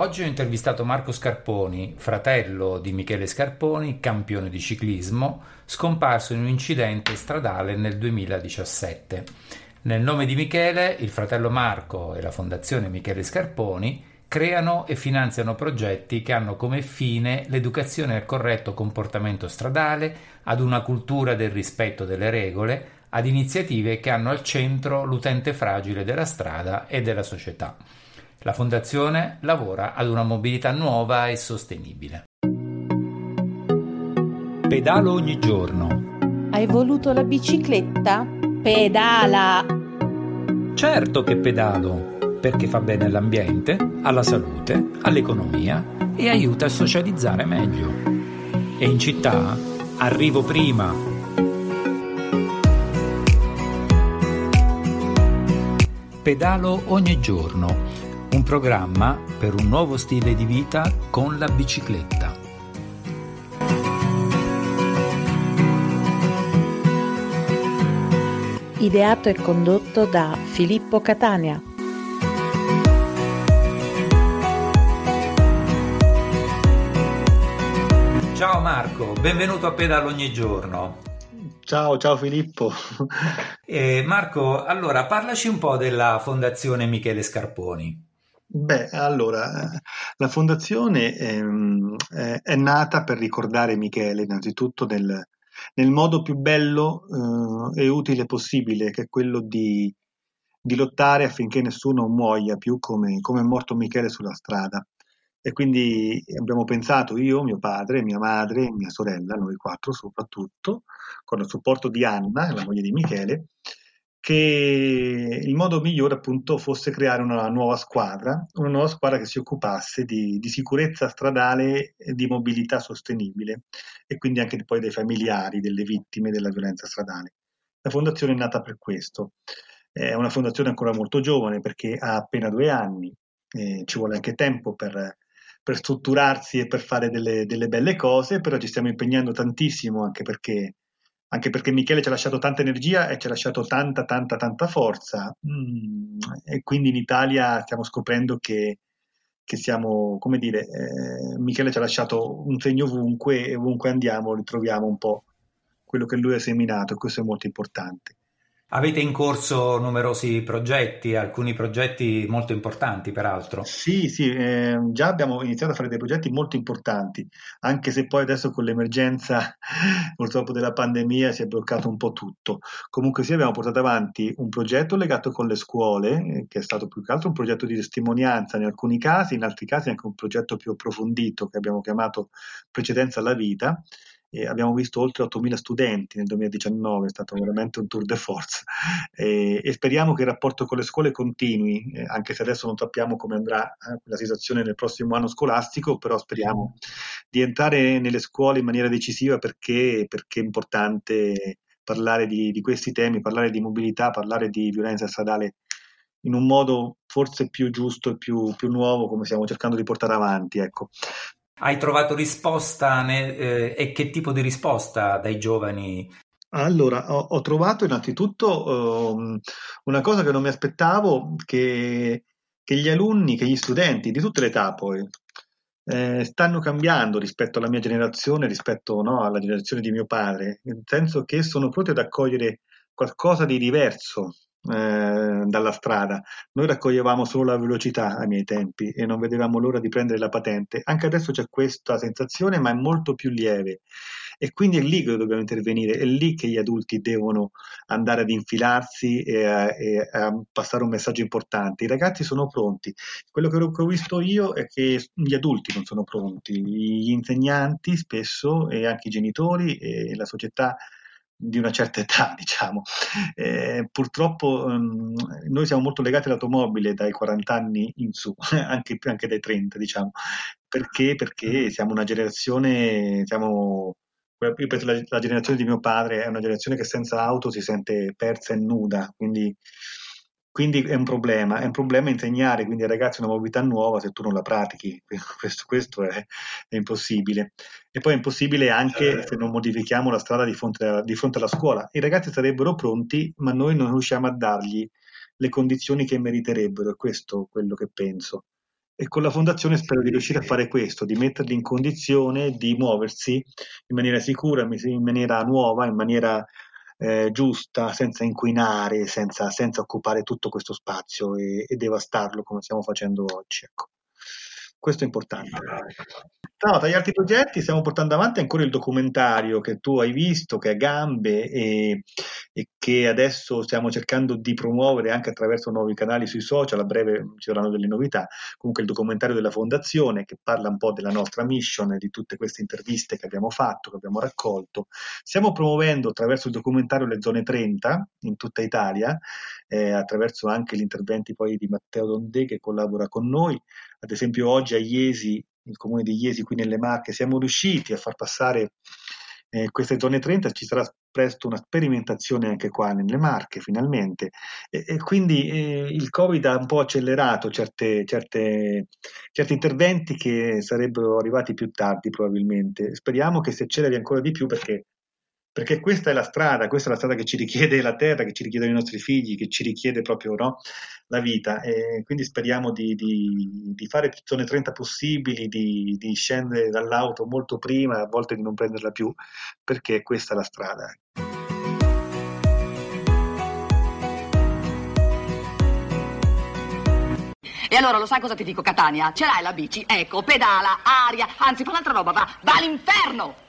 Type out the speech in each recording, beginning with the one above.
Oggi ho intervistato Marco Scarponi, fratello di Michele Scarponi, campione di ciclismo, scomparso in un incidente stradale nel 2017. Nel nome di Michele, il fratello Marco e la Fondazione Michele Scarponi creano e finanziano progetti che hanno come fine l'educazione al corretto comportamento stradale, ad una cultura del rispetto delle regole, ad iniziative che hanno al centro l'utente fragile della strada e della società. La Fondazione lavora ad una mobilità nuova e sostenibile. Pedalo ogni giorno. Hai voluto la bicicletta? Pedala! Certo che pedalo, perché fa bene all'ambiente, alla salute, all'economia e aiuta a socializzare meglio. E in città arrivo prima. Pedalo ogni giorno un programma per un nuovo stile di vita con la bicicletta. Ideato e condotto da Filippo Catania. Ciao Marco, benvenuto a Pedalo ogni giorno. Ciao, ciao Filippo. Eh, Marco, allora parlaci un po' della Fondazione Michele Scarponi. Beh, allora, la fondazione ehm, è, è nata per ricordare Michele, innanzitutto nel, nel modo più bello eh, e utile possibile, che è quello di, di, lottare affinché nessuno muoia più come, come è morto Michele sulla strada. E quindi abbiamo pensato io, mio padre, mia madre mia sorella, noi quattro soprattutto, con il supporto di Anna, la moglie di Michele, che il modo migliore appunto fosse creare una nuova squadra, una nuova squadra che si occupasse di, di sicurezza stradale e di mobilità sostenibile e quindi anche poi dei familiari delle vittime della violenza stradale. La fondazione è nata per questo. È una fondazione ancora molto giovane perché ha appena due anni, eh, ci vuole anche tempo per, per strutturarsi e per fare delle, delle, belle cose, però ci stiamo impegnando tantissimo anche perché anche perché Michele ci ha lasciato tanta energia e ci ha lasciato tanta, tanta, tanta forza. Mm, e quindi in Italia stiamo scoprendo che, che siamo, come dire, eh, Michele ci ha lasciato un segno ovunque e ovunque andiamo ritroviamo un po' quello che lui ha seminato e questo è molto importante. Avete in corso numerosi progetti, alcuni progetti molto importanti peraltro. Sì, sì, eh, già abbiamo iniziato a fare dei progetti molto importanti, anche se poi adesso con l'emergenza purtroppo della pandemia si è bloccato un po' tutto. Comunque sì, abbiamo portato avanti un progetto legato con le scuole, eh, che è stato più che altro un progetto di testimonianza in alcuni casi, in altri casi anche un progetto più approfondito che abbiamo chiamato Precedenza alla vita e abbiamo visto oltre 8.000 studenti nel 2019, è stato veramente un tour de force e, e speriamo che il rapporto con le scuole continui, eh, anche se adesso non sappiamo come andrà eh, la situazione nel prossimo anno scolastico, però speriamo di entrare nelle scuole in maniera decisiva perché, perché è importante parlare di, di questi temi, parlare di mobilità, parlare di violenza stradale in un modo forse più giusto e più, più, nuovo come stiamo cercando di portare avanti. Ecco. Hai trovato risposta ne, eh, e che tipo di risposta dai giovani? Allora, ho, ho trovato innanzitutto um, una cosa che non mi aspettavo, che, che, gli alunni, che gli studenti di tutte le età poi eh, stanno cambiando rispetto alla mia generazione, rispetto no, alla generazione di mio padre, nel senso che sono pronti ad accogliere qualcosa di diverso, eh, dalla strada. Noi raccoglievamo solo la velocità ai miei tempi e non vedevamo l'ora di prendere la patente. Anche adesso c'è questa sensazione, ma è molto più lieve. E quindi è lì che dobbiamo intervenire, è lì che gli adulti devono andare ad infilarsi e a, e a passare un messaggio importante. I ragazzi sono pronti. Quello che ho visto io è che gli adulti non sono pronti, gli insegnanti spesso e anche i genitori e la società di una certa età, diciamo. Eh, purtroppo um, noi siamo molto legati all'automobile dai 40 anni in su, anche, anche dai 30, diciamo. Perché? Perché siamo una generazione, siamo, io penso la, la generazione di mio padre è una generazione che senza auto si sente persa e nuda, quindi quindi è un problema, è un problema insegnare quindi ai ragazzi una mobilità nuova se tu non la pratichi, questo, questo è, è, impossibile. E poi è impossibile anche se non modifichiamo la strada di fronte, a, di fronte alla scuola. I ragazzi sarebbero pronti, ma noi non riusciamo a dargli le condizioni che meriterebbero, è questo quello che penso. e con la fondazione spero di riuscire a fare questo, di metterli in condizione di muoversi in maniera sicura, in maniera nuova, in maniera eh, giusta, senza inquinare, senza, senza, occupare tutto questo spazio e, e devastarlo come stiamo facendo oggi. Ecco. Questo è importante. No, tra gli altri progetti stiamo portando avanti ancora il documentario che tu hai visto, che è Gambe e, e, che adesso stiamo cercando di promuovere anche attraverso nuovi canali sui social, a breve ci saranno delle novità. Comunque il documentario della Fondazione che parla un po' della nostra mission, di tutte queste interviste che abbiamo fatto, che abbiamo raccolto. Stiamo promuovendo attraverso il documentario le zone 30 in tutta Italia, eh, attraverso anche gli interventi poi di Matteo Dondé che collabora con noi. Ad esempio oggi a Iesi il comune di Iesi qui nelle Marche, siamo riusciti a far passare eh, queste zone 30, ci sarà presto una sperimentazione anche qua nelle Marche finalmente e, e quindi eh, il Covid ha un po' accelerato certe, certe, certi interventi che sarebbero arrivati più tardi probabilmente. Speriamo che si acceleri ancora di più perché perché questa è la strada, questa è la strada che ci richiede la terra, che ci richiedono i nostri figli, che ci richiede proprio no, la vita. E quindi speriamo di, di, di, fare più zone 30 possibili, di, di, scendere dall'auto molto prima, a volte di non prenderla più, perché questa è la strada. E allora lo sai cosa ti dico, Catania? Ce l'hai la bici? Ecco, pedala, aria, anzi, fa un'altra roba, va, va all'inferno!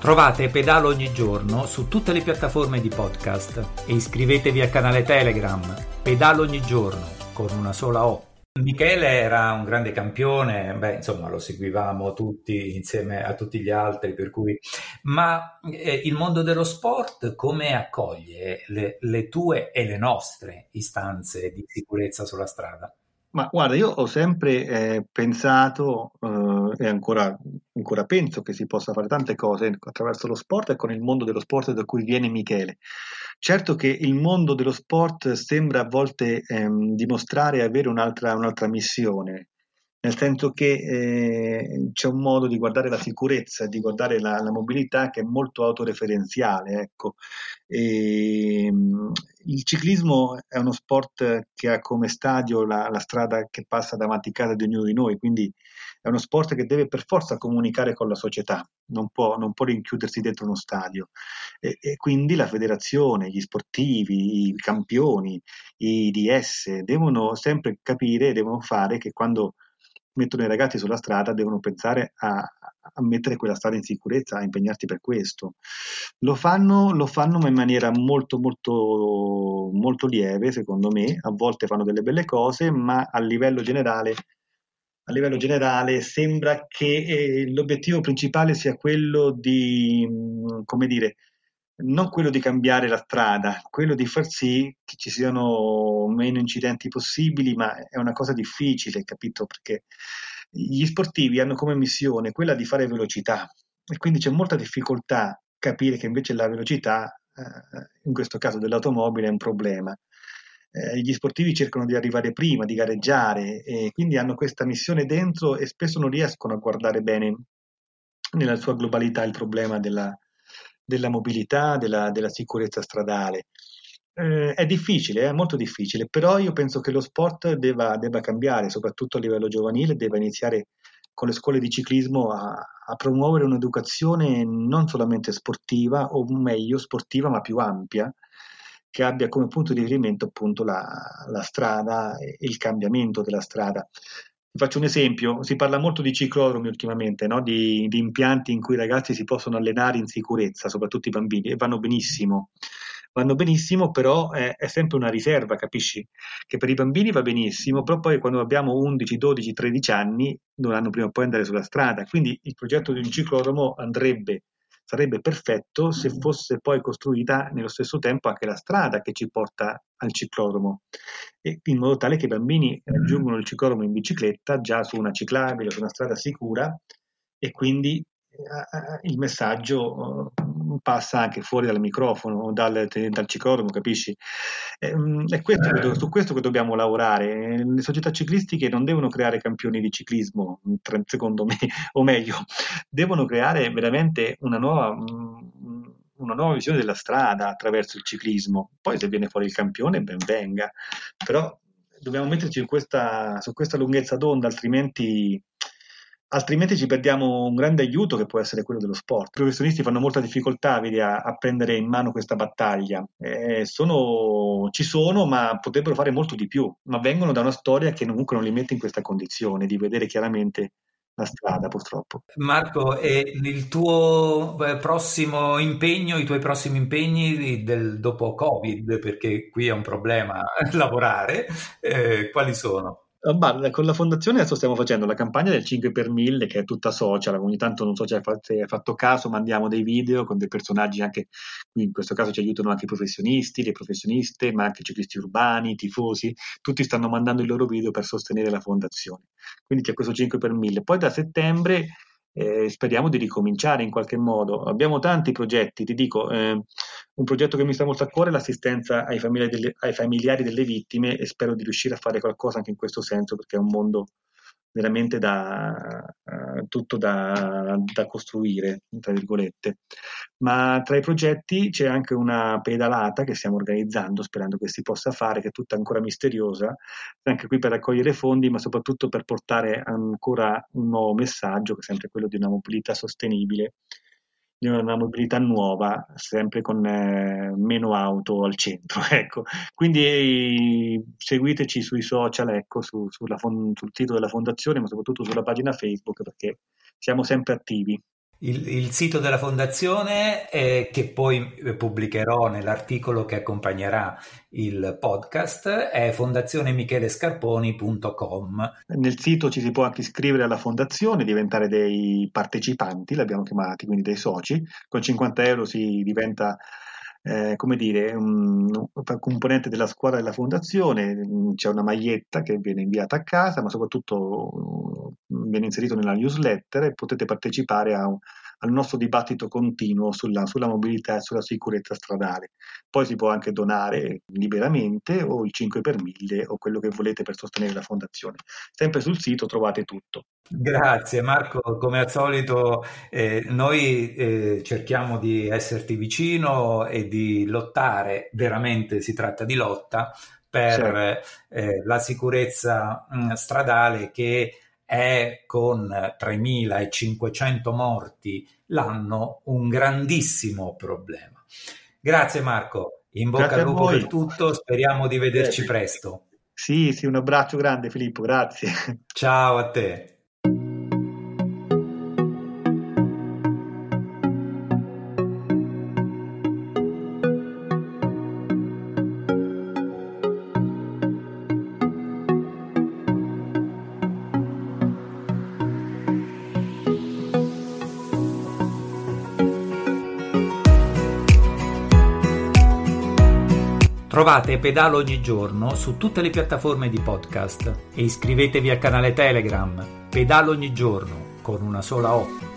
Trovate Pedalo ogni giorno su tutte le piattaforme di podcast e iscrivetevi al canale Telegram Pedalo ogni giorno con una sola O. Michele era un grande campione, beh, insomma, lo seguivamo tutti insieme a tutti gli altri, per cui... Ma eh, il mondo dello sport come accoglie le, le tue e le nostre istanze di sicurezza sulla strada? Ma guarda, io ho sempre eh, pensato eh, e ancora, ancora penso che si possa fare tante cose attraverso lo sport e con il mondo dello sport da cui viene Michele. Certo che il mondo dello sport sembra a volte ehm, dimostrare avere un'altra, un'altra missione, nel senso che eh, c'è un modo di guardare la sicurezza, di guardare la, la mobilità che è molto autoreferenziale. Ecco. E, mm, il ciclismo è uno sport che ha come stadio la, la, strada che passa davanti a casa di ognuno di noi, quindi è uno sport che deve per forza comunicare con la società, non può, non può rinchiudersi dentro uno stadio. E, e, quindi la federazione, gli sportivi, i campioni, i DS devono sempre capire, devono fare che quando mettono i ragazzi sulla strada devono pensare a, a mettere quella strada in sicurezza, a impegnarsi per questo. Lo fanno, lo fanno ma in maniera molto, molto, molto lieve, secondo me. A volte fanno delle belle cose, ma a livello generale, a livello generale sembra che eh, l'obiettivo principale sia quello di, come dire, non quello di cambiare la strada, quello di far sì che ci siano meno incidenti possibili, ma è una cosa difficile, capito? Perché gli sportivi hanno come missione quella di fare velocità e quindi c'è molta difficoltà capire che invece la velocità, eh, in questo caso dell'automobile, è un problema. Eh, gli sportivi cercano di arrivare prima, di gareggiare e quindi hanno questa missione dentro e spesso non riescono a guardare bene nella sua globalità il problema della, della mobilità, della, della sicurezza stradale. Eh, è difficile, è molto difficile, però io penso che lo sport debba, debba, cambiare, soprattutto a livello giovanile, debba iniziare con le scuole di ciclismo a, a, promuovere un'educazione non solamente sportiva, o meglio sportiva, ma più ampia, che abbia come punto di riferimento appunto la, la strada e il cambiamento della strada faccio un esempio, si parla molto di ciclodromi ultimamente, no? di, di, impianti in cui i ragazzi si possono allenare in sicurezza, soprattutto i bambini, e vanno benissimo. Vanno benissimo, però è, è, sempre una riserva, capisci? Che per i bambini va benissimo, però poi quando abbiamo 11, 12, 13 anni dovranno prima o poi andare sulla strada. Quindi il progetto di un ciclodromo andrebbe sarebbe perfetto se fosse poi costruita nello stesso tempo anche la strada che ci porta al ciclodromo, in modo tale che i bambini raggiungono il ciclodromo in bicicletta già su una ciclabile, su una strada sicura e quindi eh, il messaggio eh, passa anche fuori dal microfono, dal, dal ciclodromo, capisci? Ehm, è questo che, su questo che dobbiamo lavorare. Le società ciclistiche non devono creare campioni di ciclismo, secondo me, o meglio, devono creare veramente una nuova, mm, una nuova visione della strada attraverso il ciclismo. Poi se viene fuori il campione, ben venga, però dobbiamo metterci questa, su questa lunghezza d'onda, altrimenti altrimenti ci perdiamo un grande aiuto che può essere quello dello sport. I professionisti fanno molta difficoltà a, a prendere in mano questa battaglia. Eh, sono, ci sono, ma potrebbero fare molto di più, ma vengono da una storia che comunque non li mette in questa condizione di vedere chiaramente la strada purtroppo. Marco, e il tuo eh, prossimo impegno, i tuoi prossimi impegni del dopo Covid, perché qui è un problema lavorare, eh, quali sono? Oh, con la fondazione adesso stiamo facendo la campagna del 5 per 1000 che è tutta social, ogni tanto non so se hai fatto caso, mandiamo dei video con dei personaggi anche, in questo caso ci aiutano anche i professionisti, le professioniste, ma anche i ciclisti urbani, i tifosi, tutti stanno mandando i loro video per sostenere la fondazione. Quindi c'è questo 5 per 1000. Poi da settembre eh, speriamo di ricominciare in qualche modo. Abbiamo tanti progetti, ti dico, eh, un progetto che mi sta molto a cuore è l'assistenza ai familiari, delle, ai familiari delle vittime e spero di riuscire a fare qualcosa anche in questo senso perché è un mondo veramente da, uh, tutto da, da, costruire, tra virgolette. Ma tra i progetti c'è anche una pedalata che stiamo organizzando, sperando che si possa fare, che è tutta ancora misteriosa, anche qui per raccogliere fondi, ma soprattutto per portare ancora un nuovo messaggio, che è sempre quello di una mobilità sostenibile di una mobilità nuova, sempre con eh, meno auto al centro. Ecco. Quindi seguiteci sui social, ecco, su, fond- sul sito della fondazione, ma soprattutto sulla pagina Facebook perché siamo sempre attivi. Il, il, sito della fondazione eh, che poi pubblicherò nell'articolo che accompagnerà il podcast è fondazionemichelescarponi.com. Nel sito ci si può anche iscrivere alla fondazione, diventare dei partecipanti, l'abbiamo chiamati, quindi dei soci. Con 50 euro si diventa eh, come dire, un, un, componente della squadra della fondazione, c'è una maglietta che viene inviata a casa, ma soprattutto viene inserito nella newsletter e potete partecipare a, al nostro dibattito continuo sulla, sulla, mobilità e sulla sicurezza stradale. Poi si può anche donare liberamente o il 5 per 1000 o quello che volete per sostenere la fondazione. Sempre sul sito trovate tutto. Grazie Marco, come al solito eh, noi eh, cerchiamo di esserti vicino e di lottare, veramente si tratta di lotta per certo. eh, la sicurezza mh, stradale che è con 3.500 morti l'anno un grandissimo problema. Grazie Marco, in bocca al lupo per tutto, speriamo di vederci presto. Sì, sì, un abbraccio grande Filippo, grazie. Ciao a te. Trovate Pedalo ogni giorno su tutte le piattaforme di podcast e iscrivetevi al canale Telegram Pedalo ogni giorno con una sola O.